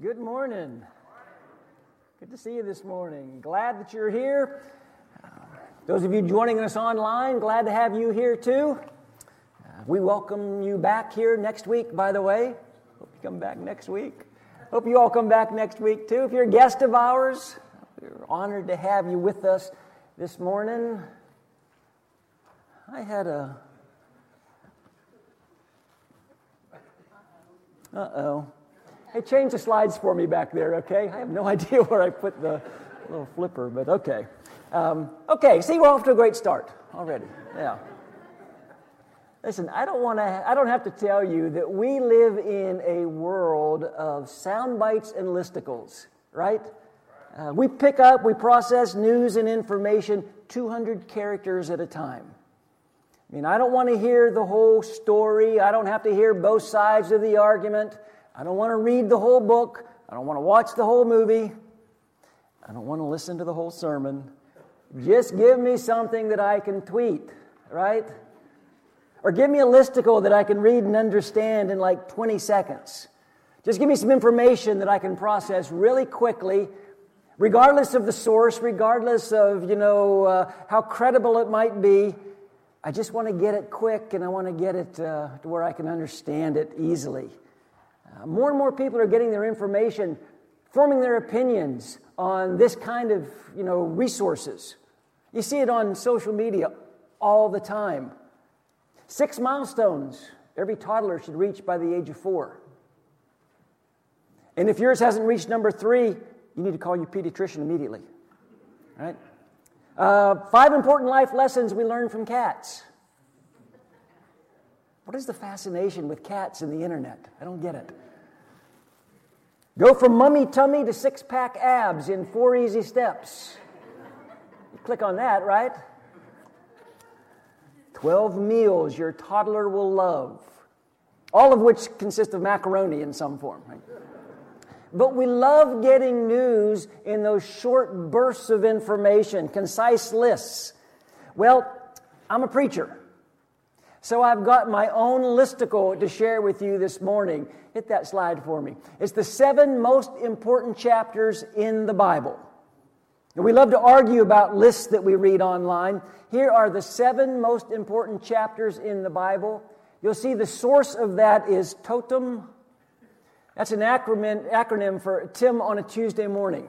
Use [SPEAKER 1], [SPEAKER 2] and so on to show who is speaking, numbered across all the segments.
[SPEAKER 1] Good morning. Good to see you this morning. Glad that you're here. Those of you joining us online, glad to have you here too. Uh, we welcome you back here next week, by the way. Hope you come back next week. Hope you all come back next week too. If you're a guest of ours, we're honored to have you with us this morning. I had a. Uh oh. Hey, change the slides for me back there, okay? I have no idea where I put the little flipper, but okay. Um, okay, see, we're off to a great start already. Yeah. Listen, I don't want to. I don't have to tell you that we live in a world of sound bites and listicles, right? Uh, we pick up, we process news and information 200 characters at a time. I mean, I don't want to hear the whole story. I don't have to hear both sides of the argument. I don't want to read the whole book. I don't want to watch the whole movie. I don't want to listen to the whole sermon. Just give me something that I can tweet, right? Or give me a listicle that I can read and understand in like 20 seconds. Just give me some information that I can process really quickly, regardless of the source, regardless of, you know, uh, how credible it might be. I just want to get it quick and I want to get it uh, to where I can understand it easily. Uh, more and more people are getting their information, forming their opinions on this kind of you know, resources. You see it on social media all the time. Six milestones every toddler should reach by the age of four. And if yours hasn't reached number three, you need to call your pediatrician immediately. Right? Uh, five important life lessons we learn from cats. What is the fascination with cats and the internet? I don't get it. Go from mummy tummy to six pack abs in four easy steps. You click on that, right? 12 meals your toddler will love, all of which consist of macaroni in some form. Right? But we love getting news in those short bursts of information, concise lists. Well, I'm a preacher. So I've got my own listicle to share with you this morning. Hit that slide for me. It's the seven most important chapters in the Bible. And we love to argue about lists that we read online. Here are the seven most important chapters in the Bible. You'll see the source of that is totem. That's an acronym, acronym for Tim on a Tuesday morning.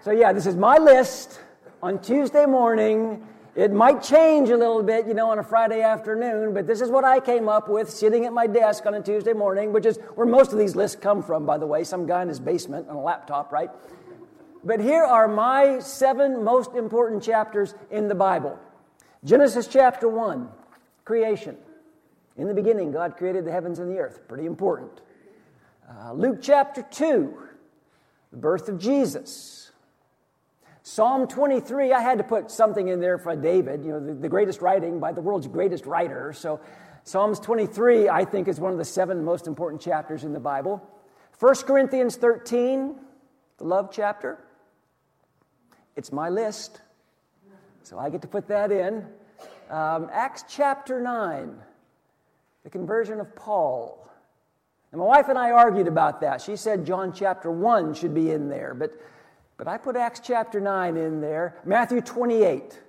[SPEAKER 1] so, yeah, this is my list on Tuesday morning it might change a little bit, you know, on a Friday afternoon, but this is what I came up with sitting at my desk on a Tuesday morning, which is where most of these lists come from, by the way. Some guy in his basement on a laptop, right? But here are my seven most important chapters in the Bible Genesis chapter 1, creation. In the beginning, God created the heavens and the earth. Pretty important. Uh, Luke chapter 2, the birth of Jesus. Psalm 23, I had to put something in there for David, you know, the, the, greatest writing by the world's greatest writer. So, Psalms 23, I think, is one of the seven most important chapters in the Bible. 1 Corinthians 13, the love chapter. It's my list, so I get to put that in. Um, Acts chapter 9, the conversion of Paul. And my wife and I argued about that. She said John chapter 1 should be in there, but but I put Acts chapter 9 in there, Matthew 28,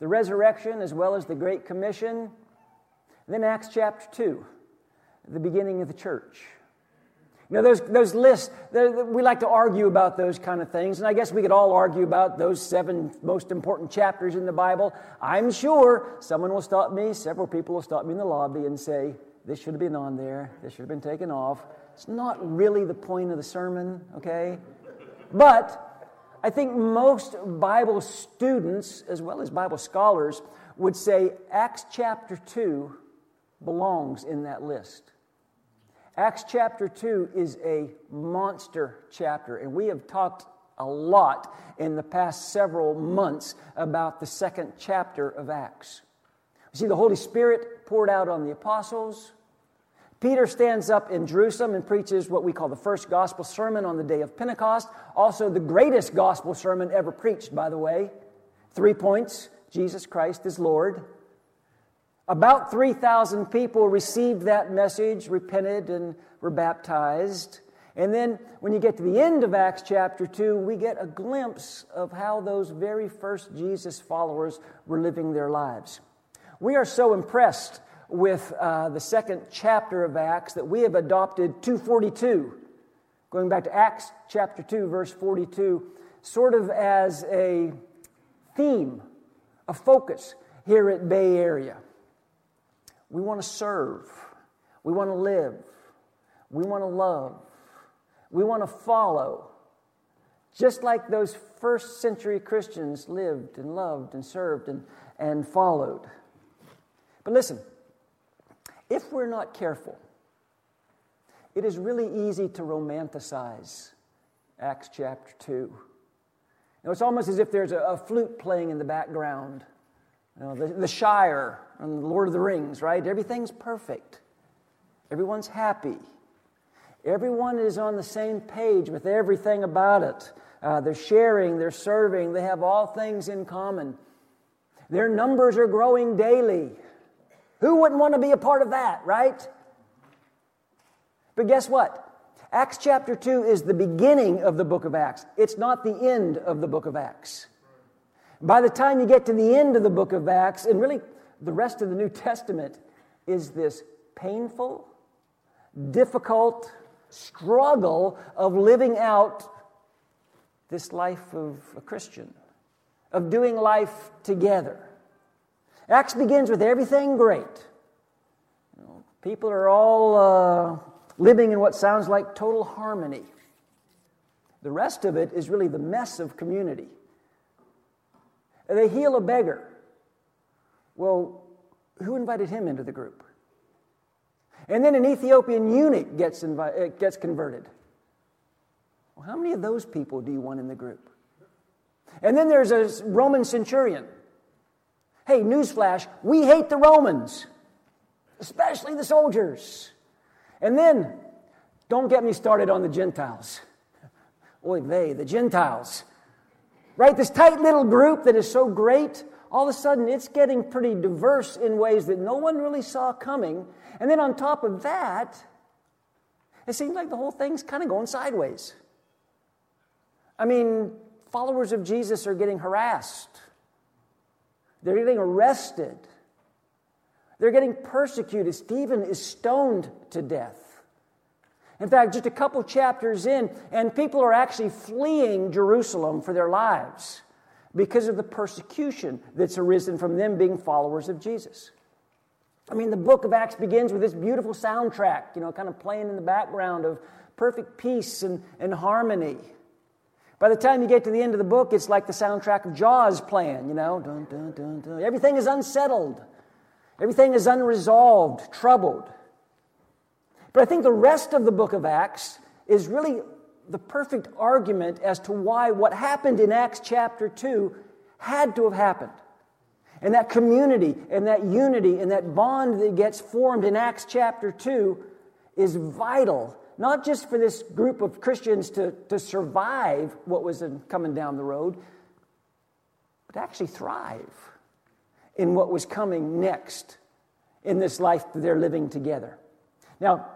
[SPEAKER 1] the resurrection as well as the Great Commission. Then Acts chapter 2, the beginning of the church. You know, those, those lists, we like to argue about those kind of things, and I guess we could all argue about those seven most important chapters in the Bible. I'm sure someone will stop me, several people will stop me in the lobby and say, This should have been on there, this should have been taken off. It's not really the point of the sermon, okay? But I think most Bible students, as well as Bible scholars, would say Acts chapter 2 belongs in that list. Acts chapter 2 is a monster chapter, and we have talked a lot in the past several months about the second chapter of Acts. You see, the Holy Spirit poured out on the apostles, Peter stands up in Jerusalem and preaches what we call the first gospel sermon on the day of Pentecost, also the greatest gospel sermon ever preached, by the way. Three points Jesus Christ is Lord. About 3,000 people received that message, repented, and were baptized. And then when you get to the end of Acts chapter 2, we get a glimpse of how those very first Jesus followers were living their lives. We are so impressed with uh, the second chapter of Acts that we have adopted 242, going back to Acts chapter 2, verse 42, sort of as a theme, a focus here at Bay Area. We want to serve, we want to live, we want to love, we want to follow, just like those first century Christians lived and loved and served and, and followed. But listen, if we're not careful, it is really easy to romanticize Acts chapter 2. You know, it's almost as if there's a, a flute playing in the background. You know, the, the Shire and the Lord of the Rings, right? Everything's perfect. Everyone's happy. Everyone is on the same page with everything about it. Uh, they're sharing, they're serving, they have all things in common. Their numbers are growing daily. Who wouldn't want to be a part of that, right? But guess what? Acts chapter 2 is the beginning of the book of Acts. It's not the end of the book of Acts. By the time you get to the end of the book of Acts, and really the rest of the New Testament is this painful, difficult struggle of living out this life of a Christian, of doing life together. Acts begins with everything great. People are all uh, living in what sounds like total harmony. The rest of it is really the mess of community. They heal a beggar. Well, who invited him into the group? And then an Ethiopian eunuch gets, invi- uh, gets converted. Well, how many of those people do you want in the group? And then there's a Roman centurion. Hey, newsflash, we hate the Romans, especially the soldiers. And then, don't get me started on the Gentiles. Oy vey, the Gentiles. Right? This tight little group that is so great, all of a sudden it's getting pretty diverse in ways that no one really saw coming. And then on top of that, it seems like the whole thing's kind of going sideways. I mean, followers of Jesus are getting harassed, they're getting arrested, they're getting persecuted. Stephen is stoned to death. In fact, just a couple chapters in, and people are actually fleeing Jerusalem for their lives because of the persecution that's arisen from them being followers of Jesus. I mean, the book of Acts begins with this beautiful soundtrack, you know, kind of playing in the background of perfect peace and, and harmony. By the time you get to the end of the book, it's like the soundtrack of Jaws playing, you know. Dun, dun, dun. Everything is unsettled, everything is unresolved, troubled. But I think the rest of the book of Acts is really the perfect argument as to why what happened in Acts chapter 2 had to have happened. And that community and that unity and that bond that gets formed in Acts chapter 2 is vital, not just for this group of Christians to, to survive what was coming down the road, but actually thrive in what was coming next in this life that they're living together. Now,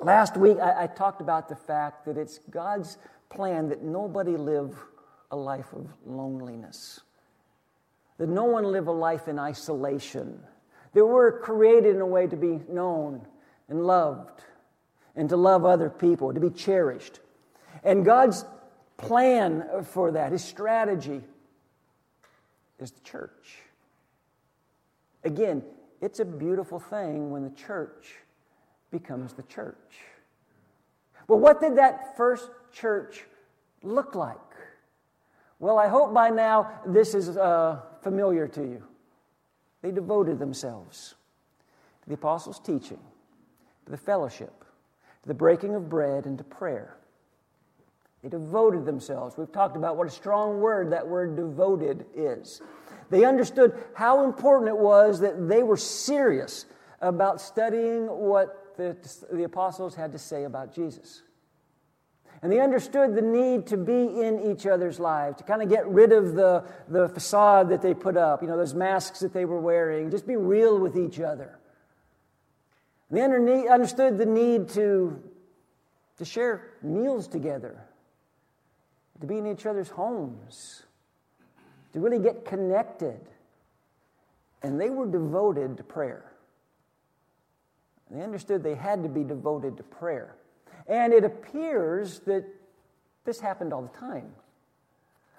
[SPEAKER 1] last week I, I talked about the fact that it's God's plan that nobody live a life of loneliness that no one live a life in isolation, that we're created in a way to be known and loved and to love other people, to be cherished. And God's plan for that, His strategy, is the church. Again, it's a beautiful thing when the church becomes the church. Well, what did that first church look like? Well, I hope by now this is uh, familiar to you. They devoted themselves to the apostles' teaching, to the fellowship, to the breaking of bread, and to prayer. They devoted themselves. We've talked about what a strong word that word devoted is. They understood how important it was that they were serious about studying what the, the apostles had to say about Jesus. And they understood the need to be in each other's lives, to kind of get rid of the, the facade that they put up, you know, those masks that they were wearing, just be real with each other. They understood the need to, to share meals together, to be in each other's homes, to really get connected. And they were devoted to prayer. They understood they had to be devoted to prayer. And it appears that this happened all the time.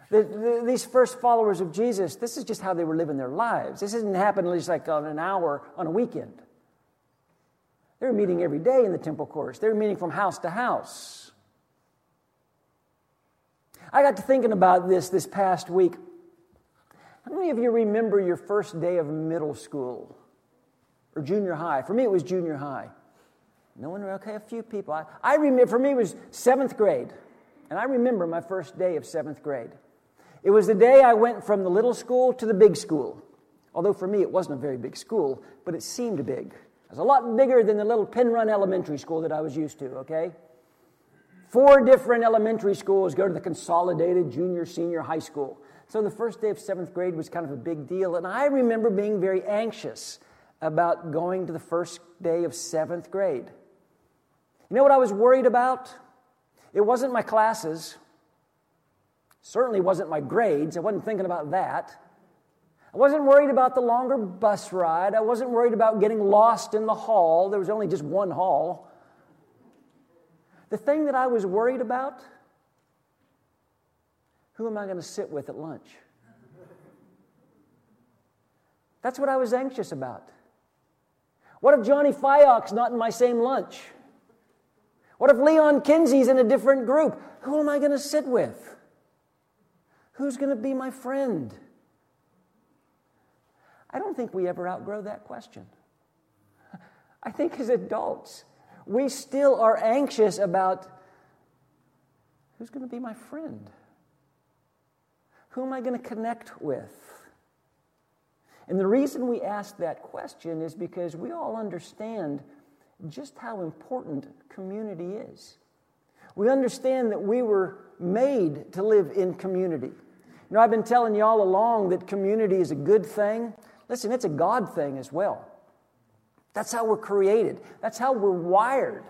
[SPEAKER 1] The, the, these first followers of Jesus, this is just how they were living their lives. This didn't happen just like on an hour on a weekend. They were meeting every day in the temple courts, they were meeting from house to house. I got to thinking about this this past week. How many of you remember your first day of middle school or junior high? For me, it was junior high. No one, okay, a few people. I, I remember, for me, it was seventh grade. And I remember my first day of seventh grade. It was the day I went from the little school to the big school. Although for me, it wasn't a very big school, but it seemed big. It was a lot bigger than the little Pin Run Elementary School that I was used to, okay? Four different elementary schools go to the consolidated junior, senior high school. So the first day of seventh grade was kind of a big deal. And I remember being very anxious about going to the first day of seventh grade. You know what I was worried about? It wasn't my classes, certainly wasn't my grades. I wasn't thinking about that. I wasn't worried about the longer bus ride. I wasn't worried about getting lost in the hall. There was only just one hall. The thing that I was worried about who am I going to sit with at lunch? That's what I was anxious about. What if Johnny Fyock's not in my same lunch? What if Leon Kinsey's in a different group? Who am I going to sit with? Who's going to be my friend? I don't think we ever outgrow that question. I think as adults, we still are anxious about who's going to be my friend? Who am I going to connect with? And the reason we ask that question is because we all understand just how important community is. We understand that we were made to live in community. You know, I've been telling you all along that community is a good thing. Listen, it's a God thing as well. That's how we're created, that's how we're wired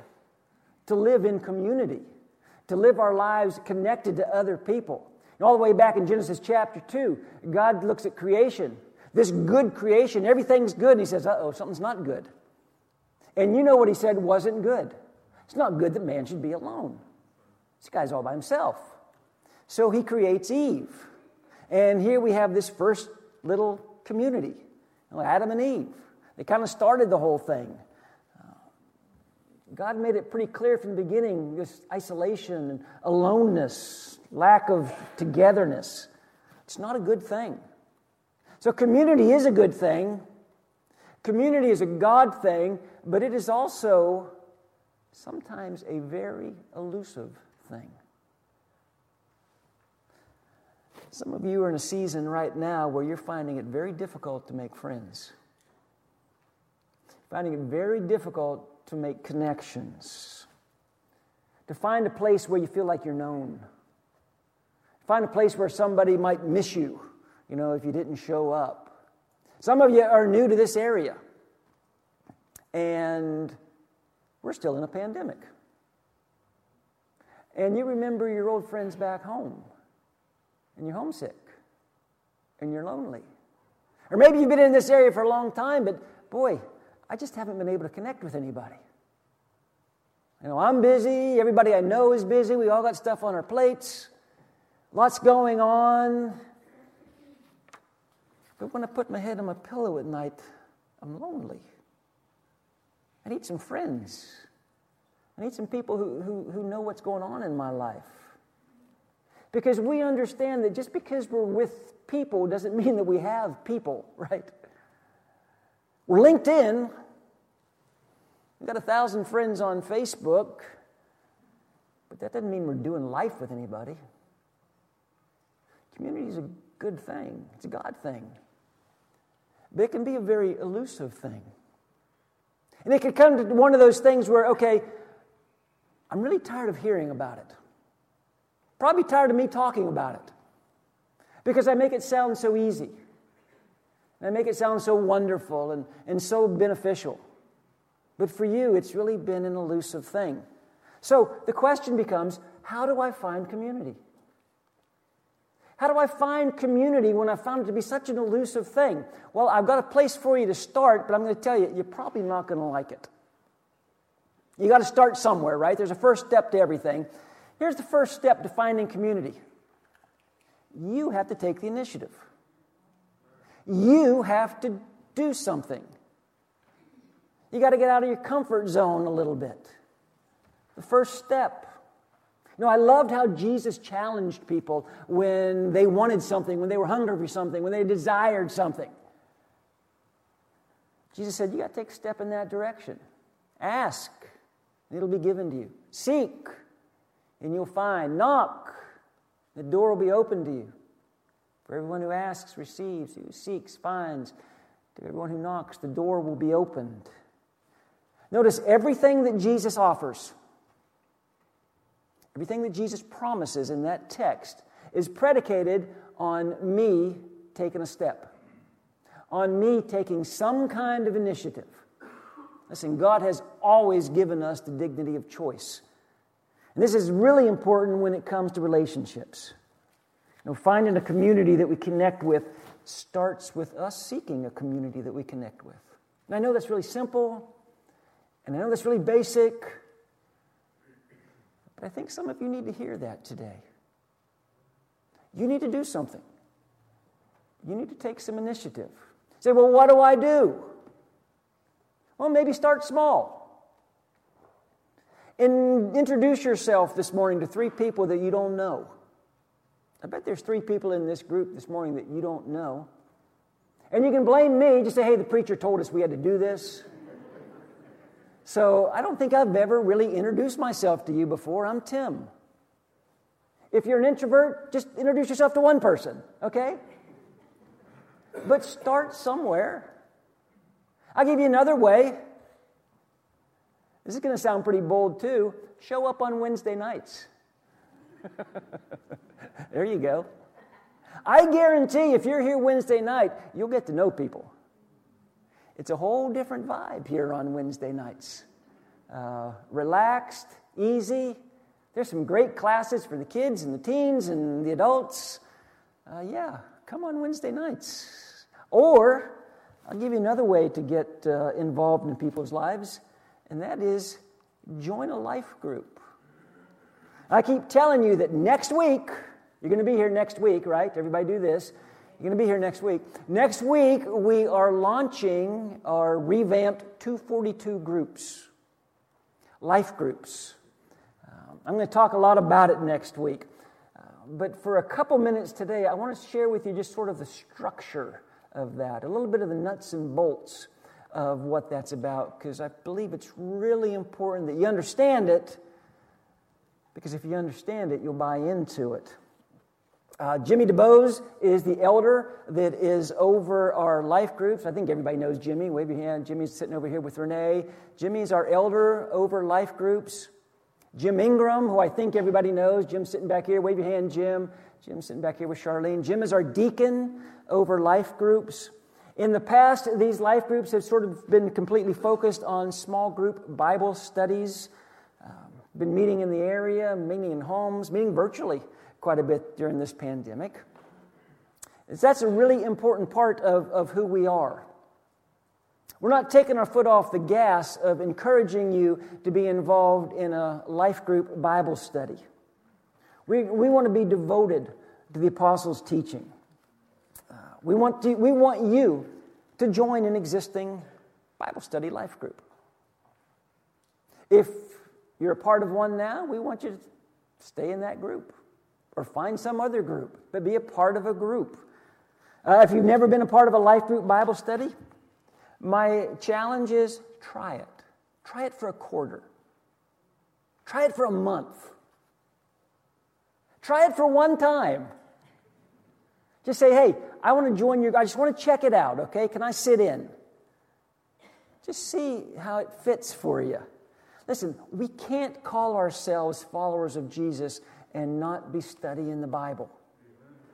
[SPEAKER 1] to live in community, to live our lives connected to other people. And all the way back in Genesis chapter 2, God looks at creation. This good creation, everything's good. And he says, uh oh, something's not good. And you know what he said wasn't good. It's not good that man should be alone. This guy's all by himself. So he creates Eve. And here we have this first little community Adam and Eve. They kind of started the whole thing. Uh, God made it pretty clear from the beginning this isolation and aloneness, lack of togetherness. It's not a good thing. So, community is a good thing. Community is a God thing, but it is also sometimes a very elusive thing. Some of you are in a season right now where you're finding it very difficult to make friends, finding it very difficult to make connections, to find a place where you feel like you're known, find a place where somebody might miss you, you know, if you didn't show up. Some of you are new to this area, and we're still in a pandemic. And you remember your old friends back home and you're homesick and you're lonely. Or maybe you've been in this area for a long time, but boy, I just haven't been able to connect with anybody. You know, I'm busy, everybody I know is busy, we all got stuff on our plates, lots going on. But when I put my head on my pillow at night, I'm lonely. I need some friends. I need some people who, who, who know what's going on in my life. Because we understand that just because we're with people doesn't mean that we have people, right? We're linked in. We've got a thousand friends on Facebook, but that doesn't mean we're doing life with anybody. Community is a good thing, it's a God thing. But it can be a very elusive thing. And it could come to one of those things where, okay, I'm really tired of hearing about it. Probably tired of me talking about it because I make it sound so easy. I make it sound so wonderful and, and so beneficial. But for you, it's really been an elusive thing. So the question becomes how do I find community? How do I find community when I found it to be such an elusive thing? Well, I've got a place for you to start, but I'm going to tell you, you're probably not going to like it. You got to start somewhere, right? There's a first step to everything. Here's the first step to finding community you have to take the initiative. You have to do something. You got to get out of your comfort zone a little bit. The first step. You know, I loved how Jesus challenged people when they wanted something, when they were hungry for something, when they desired something. Jesus said, You got to take a step in that direction. Ask, and it'll be given to you. Seek, and you'll find. Knock, the door will be open to you. For everyone who asks receives, who seeks finds. To everyone who knocks, the door will be opened. Notice everything that Jesus offers, everything that Jesus promises in that text is predicated on me taking a step, on me taking some kind of initiative. Listen, God has always given us the dignity of choice. And this is really important when it comes to relationships. You know, finding a community that we connect with starts with us seeking a community that we connect with. And I know that's really simple, and I know that's really basic, but I think some of you need to hear that today. You need to do something. You need to take some initiative. Say, well, what do I do? Well, maybe start small. And introduce yourself this morning to three people that you don't know. I bet there's three people in this group this morning that you don't know. And you can blame me, just say, hey, the preacher told us we had to do this. So I don't think I've ever really introduced myself to you before. I'm Tim. If you're an introvert, just introduce yourself to one person, okay? But start somewhere. I'll give you another way. This is going to sound pretty bold too. Show up on Wednesday nights. there you go. I guarantee if you're here Wednesday night, you'll get to know people. It's a whole different vibe here on Wednesday nights. Uh, relaxed, easy. There's some great classes for the kids and the teens and the adults. Uh, yeah, come on Wednesday nights. Or, I'll give you another way to get uh, involved in people's lives and that is join a life group. I keep telling you that next week, you're going to be here next week, right? Everybody do this. You're going to be here next week. Next week, we are launching our revamped 242 groups, life groups. Um, I'm going to talk a lot about it next week. Uh, but for a couple minutes today, I want to share with you just sort of the structure of that, a little bit of the nuts and bolts of what that's about because I believe it's really important that you understand it because if you understand it, you'll buy into it. Uh, Jimmy DeBose is the elder that is over our life groups. I think everybody knows Jimmy. Wave your hand. Jimmy's sitting over here with Renee. Jimmy's our elder over life groups. Jim Ingram, who I think everybody knows. Jim's sitting back here. Wave your hand, Jim. Jim's sitting back here with Charlene. Jim is our deacon over life groups. In the past, these life groups have sort of been completely focused on small group Bible studies, um, been meeting in the area, meeting in homes, meeting virtually quite a bit during this pandemic. That's a really important part of, of who we are. We're not taking our foot off the gas of encouraging you to be involved in a life group Bible study. We, we want to be devoted to the apostles' teaching. We want, to, we want you to join an existing Bible study life group. If you're a part of one now, we want you to stay in that group or find some other group, but be a part of a group. Uh, if you've never been a part of a life group Bible study, my challenge is try it. Try it for a quarter. Try it for a month. Try it for one time. Just say, hey, I want to join your, I just want to check it out, okay? Can I sit in? Just see how it fits for you. Listen, we can't call ourselves followers of Jesus and not be studying the Bible.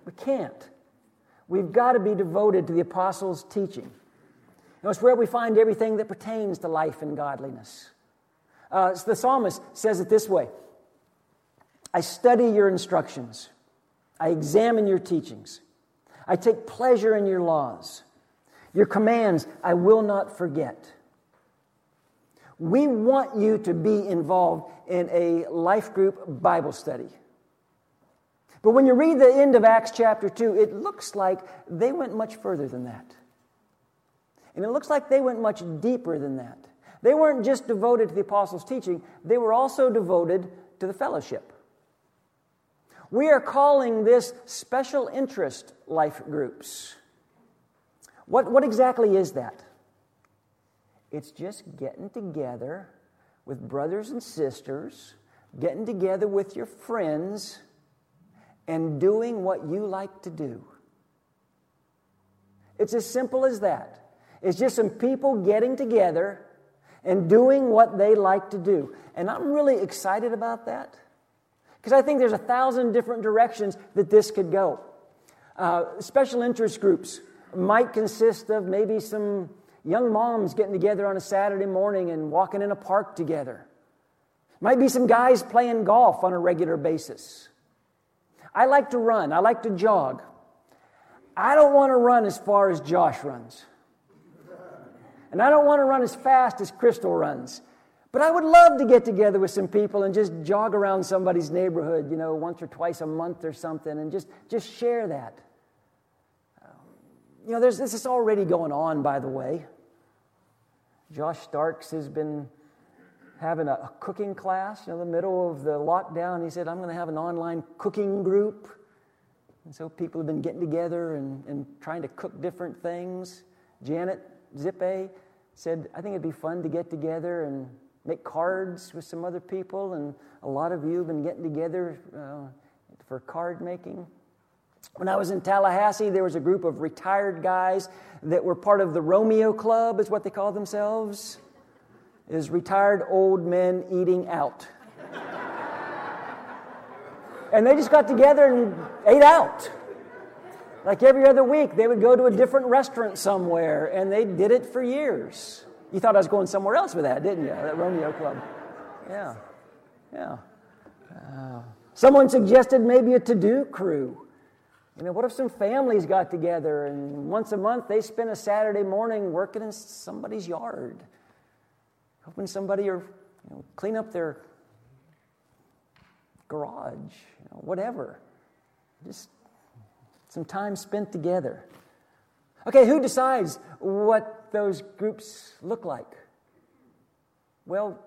[SPEAKER 1] We can't. We've got to be devoted to the apostles' teaching. You know, it's where we find everything that pertains to life and godliness. Uh, so the psalmist says it this way I study your instructions, I examine your teachings, I take pleasure in your laws. Your commands I will not forget. We want you to be involved in a life group Bible study. But when you read the end of Acts chapter 2, it looks like they went much further than that. And it looks like they went much deeper than that. They weren't just devoted to the apostles' teaching, they were also devoted to the fellowship. We are calling this special interest life groups. What, what exactly is that? It's just getting together with brothers and sisters, getting together with your friends, and doing what you like to do. It's as simple as that. It's just some people getting together and doing what they like to do. And I'm really excited about that because I think there's a thousand different directions that this could go. Uh, special interest groups might consist of maybe some young moms getting together on a Saturday morning and walking in a park together. Might be some guys playing golf on a regular basis. I like to run, I like to jog. I don't want to run as far as Josh runs. And I don't want to run as fast as Crystal runs. But I would love to get together with some people and just jog around somebody's neighborhood, you know, once or twice a month or something, and just, just share that. Um, you know, there's, this is already going on, by the way. Josh Starks has been having a, a cooking class, you know, in the middle of the lockdown. He said, I'm going to have an online cooking group. And so people have been getting together and, and trying to cook different things. Janet Zippe said, I think it'd be fun to get together and make cards with some other people. And a lot of you have been getting together uh, for card making. When I was in Tallahassee, there was a group of retired guys that were part of the Romeo Club, is what they call themselves. Is retired old men eating out. and they just got together and ate out. Like every other week, they would go to a different restaurant somewhere, and they did it for years. You thought I was going somewhere else with that, didn't you? That Romeo Club. Yeah, yeah. Uh, someone suggested maybe a to do crew. You know, what if some families got together and once a month they spend a Saturday morning working in somebody's yard, helping somebody or you know, clean up their garage, you know, whatever. Just some time spent together. Okay, who decides what those groups look like? Well,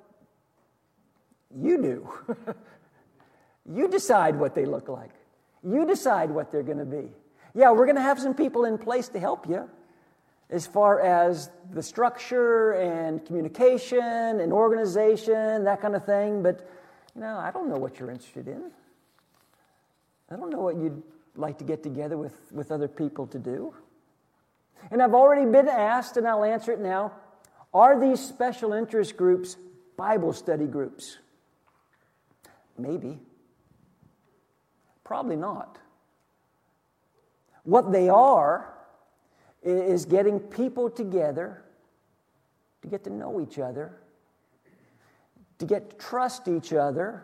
[SPEAKER 1] you do. you decide what they look like. You decide what they're going to be. Yeah, we're going to have some people in place to help you as far as the structure and communication and organization, that kind of thing, but you know, I don't know what you're interested in. I don't know what you'd like to get together with, with other people to do. And I've already been asked, and I'll answer it now are these special interest groups Bible study groups? Maybe. Probably not. What they are is getting people together to get to know each other, to get to trust each other,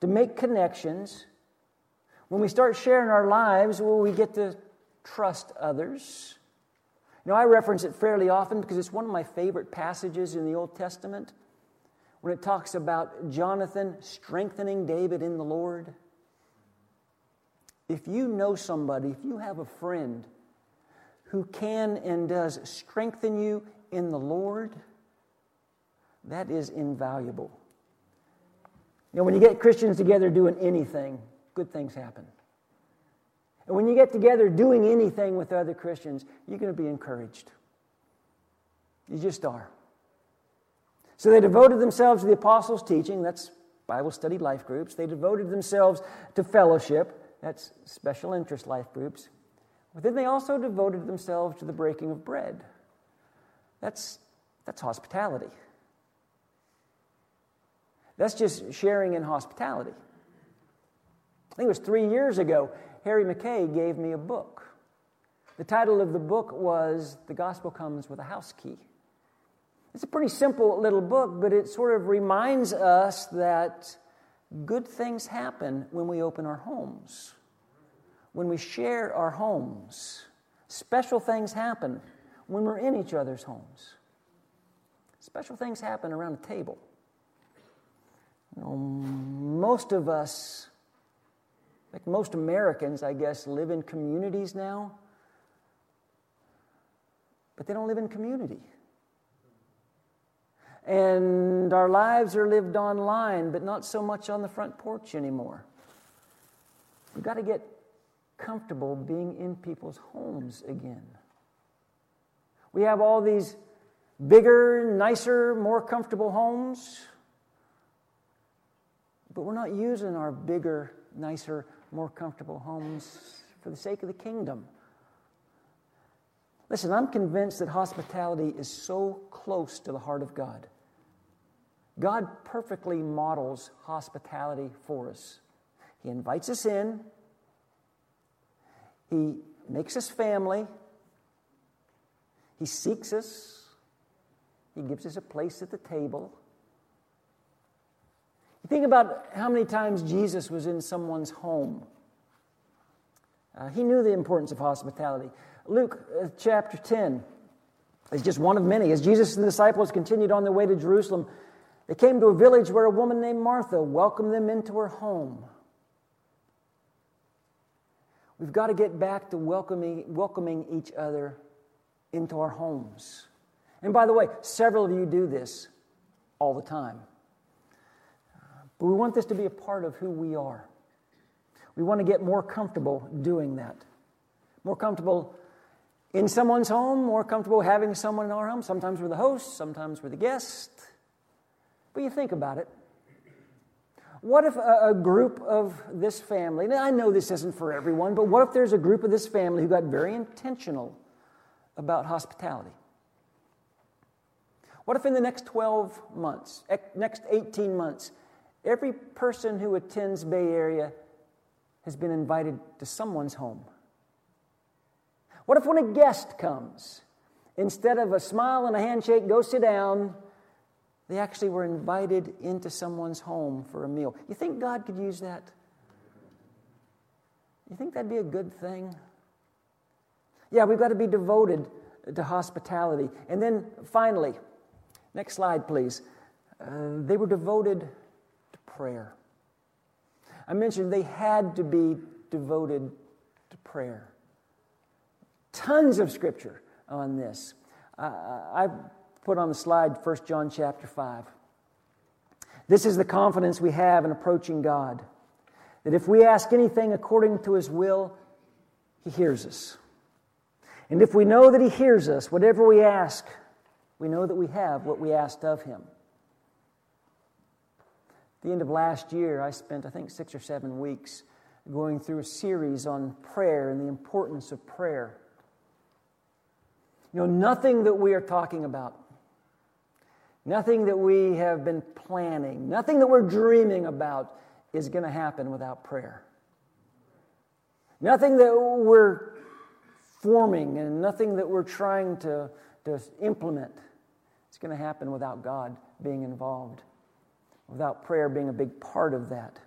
[SPEAKER 1] to make connections. When we start sharing our lives, will we get to trust others? Know, I reference it fairly often because it's one of my favorite passages in the Old Testament when it talks about Jonathan strengthening David in the Lord. If you know somebody, if you have a friend who can and does strengthen you in the Lord, that is invaluable. You know, when you get Christians together doing anything, good things happen. And when you get together doing anything with other Christians, you're going to be encouraged. You just are. So they devoted themselves to the apostles' teaching, that's Bible study life groups. They devoted themselves to fellowship, that's special interest life groups. But then they also devoted themselves to the breaking of bread. That's, that's hospitality. That's just sharing in hospitality. I think it was three years ago, Harry McKay gave me a book. The title of the book was The Gospel Comes with a House Key. It's a pretty simple little book, but it sort of reminds us that good things happen when we open our homes, when we share our homes. Special things happen when we're in each other's homes. Special things happen around a table. You know, most of us, like most Americans, I guess, live in communities now, but they don't live in community. And our lives are lived online, but not so much on the front porch anymore. We've got to get comfortable being in people's homes again. We have all these bigger, nicer, more comfortable homes, but we're not using our bigger, nicer, more comfortable homes for the sake of the kingdom. Listen, I'm convinced that hospitality is so close to the heart of God. God perfectly models hospitality for us. He invites us in, He makes us family, He seeks us, He gives us a place at the table. Think about how many times Jesus was in someone's home. Uh, he knew the importance of hospitality. Luke uh, chapter 10 is just one of many. As Jesus and the disciples continued on their way to Jerusalem, they came to a village where a woman named Martha welcomed them into her home. We've got to get back to welcoming, welcoming each other into our homes. And by the way, several of you do this all the time. But we want this to be a part of who we are. We want to get more comfortable doing that. More comfortable in someone's home, more comfortable having someone in our home. Sometimes we're the host, sometimes we're the guest. But you think about it. What if a, a group of this family, now I know this isn't for everyone, but what if there's a group of this family who got very intentional about hospitality? What if in the next 12 months, next 18 months, every person who attends Bay Area has been invited to someone's home? What if when a guest comes, instead of a smile and a handshake, go sit down, they actually were invited into someone's home for a meal. You think God could use that? You think that'd be a good thing? Yeah, we've got to be devoted to hospitality. And then finally, next slide, please. Uh, they were devoted prayer. I mentioned they had to be devoted to prayer. Tons of scripture on this. Uh, I've put on the slide 1 John chapter 5. This is the confidence we have in approaching God that if we ask anything according to his will, he hears us. And if we know that he hears us, whatever we ask, we know that we have what we asked of him. At the end of last year, I spent, I think, six or seven weeks going through a series on prayer and the importance of prayer. You know, nothing that we are talking about Nothing that we have been planning, nothing that we're dreaming about is going to happen without prayer. Nothing that we're forming and nothing that we're trying to, to implement is going to happen without God being involved, without prayer being a big part of that.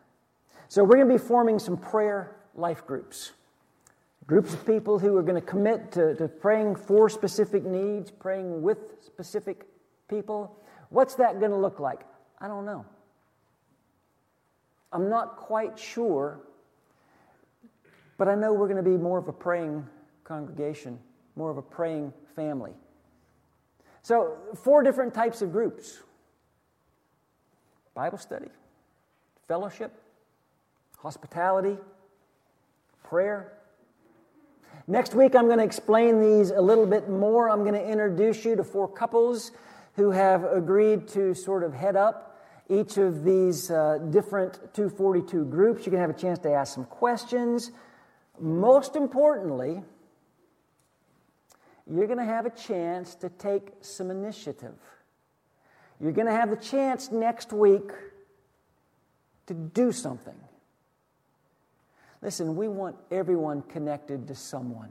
[SPEAKER 1] So, we're going to be forming some prayer life groups. Groups of people who are going to commit to, to praying for specific needs, praying with specific people, What's that going to look like? I don't know. I'm not quite sure, but I know we're going to be more of a praying congregation, more of a praying family. So, four different types of groups Bible study, fellowship, hospitality, prayer. Next week, I'm going to explain these a little bit more. I'm going to introduce you to four couples who have agreed to sort of head up each of these uh, different 242 groups. You can have a chance to ask some questions. Most importantly, you're going to have a chance to take some initiative. You're going to have the chance next week to do something. Listen, we want everyone connected to someone.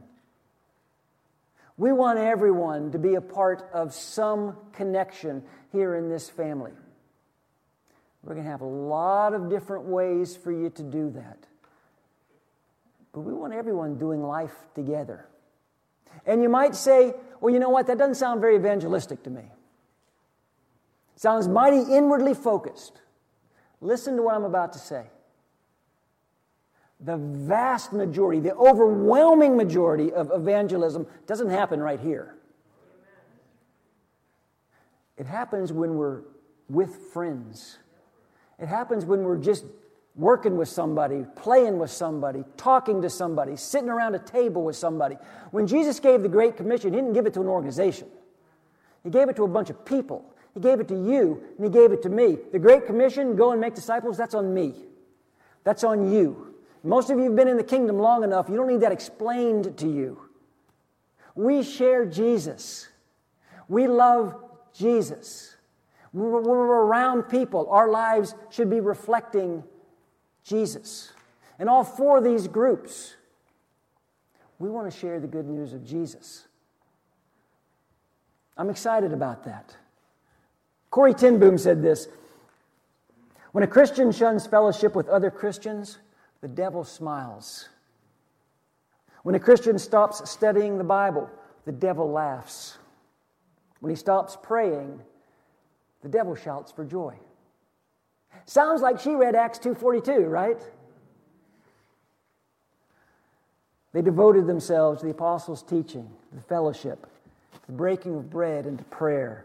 [SPEAKER 1] We want everyone to be a part of some connection here in this family. We're going to have a lot of different ways for you to do that. But we want everyone doing life together. And you might say, well, you know what? That doesn't sound very evangelistic to me. Sounds mighty inwardly focused. Listen to what I'm about to say. The vast majority, the overwhelming majority of evangelism doesn't happen right here. It happens when we're with friends. It happens when we're just working with somebody, playing with somebody, talking to somebody, sitting around a table with somebody. When Jesus gave the Great Commission, He didn't give it to an organization, He gave it to a bunch of people. He gave it to you, and He gave it to me. The Great Commission, go and make disciples, that's on me. That's on you. Most of you have been in the kingdom long enough, you don't need that explained to you. We share Jesus. We love Jesus. When we're around people, our lives should be reflecting Jesus. And all four of these groups, we want to share the good news of Jesus. I'm excited about that. Corrie ten Boom said this When a Christian shuns fellowship with other Christians, the devil smiles. When a Christian stops studying the Bible, the devil laughs. When he stops praying, the devil shouts for joy. Sounds like she read Acts 2:42, right? They devoted themselves to the apostles' teaching, the fellowship, the breaking of bread, and prayer.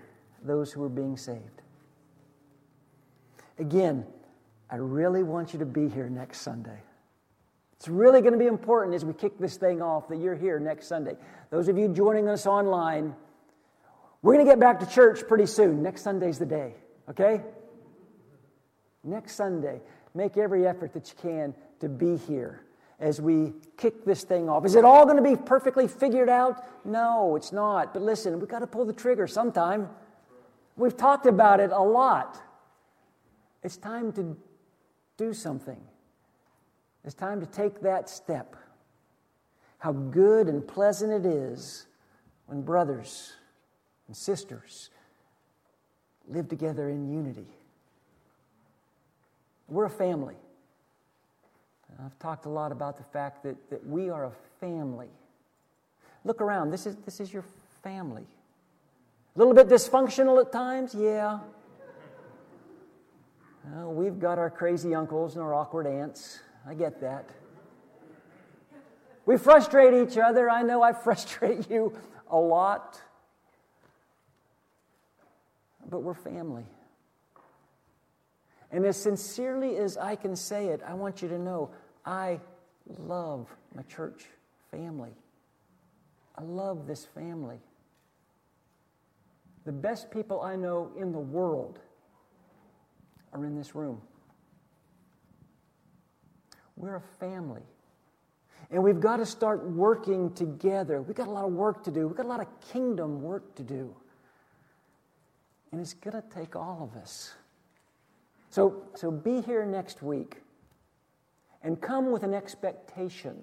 [SPEAKER 1] those who are being saved. Again, I really want you to be here next Sunday. It's really going to be important as we kick this thing off that you're here next Sunday. Those of you joining us online, we're going to get back to church pretty soon. Next Sunday's the day, okay? Next Sunday, make every effort that you can to be here as we kick this thing off. Is it all going to be perfectly figured out? No, it's not. But listen, we've got to pull the trigger sometime. We've talked about it a lot. It's time to do something. It's time to take that step. How good and pleasant it is when brothers and sisters live together in unity. We're a family. I've talked a lot about the fact that, that we are a family. Look around. This is, this is your family. A little bit dysfunctional at times? Yeah. We've got our crazy uncles and our awkward aunts. I get that. We frustrate each other. I know I frustrate you a lot. But we're family. And as sincerely as I can say it, I want you to know I love my church family. I love this family. The best people I know in the world are in this room. We're a family. And we've got to start working together. We've got a lot of work to do. We've got a lot of kingdom work to do. And it's going to take all of us. So, so be here next week and come with an expectation.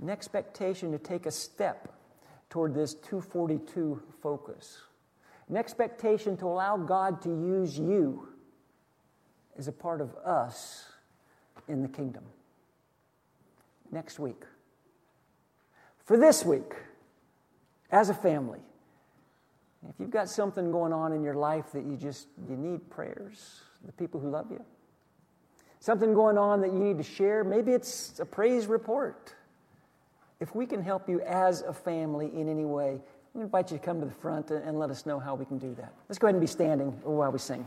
[SPEAKER 1] An expectation to take a step toward this 242 focus. An expectation to allow God to use you as a part of us in the kingdom. Next week. For this week, as a family, if you've got something going on in your life that you just you need prayers, the people who love you, something going on that you need to share, maybe it's a praise report if we can help you as a family in any way, we invite you to come to the front and let us know how we can do that. Let's go ahead and be standing while we sing.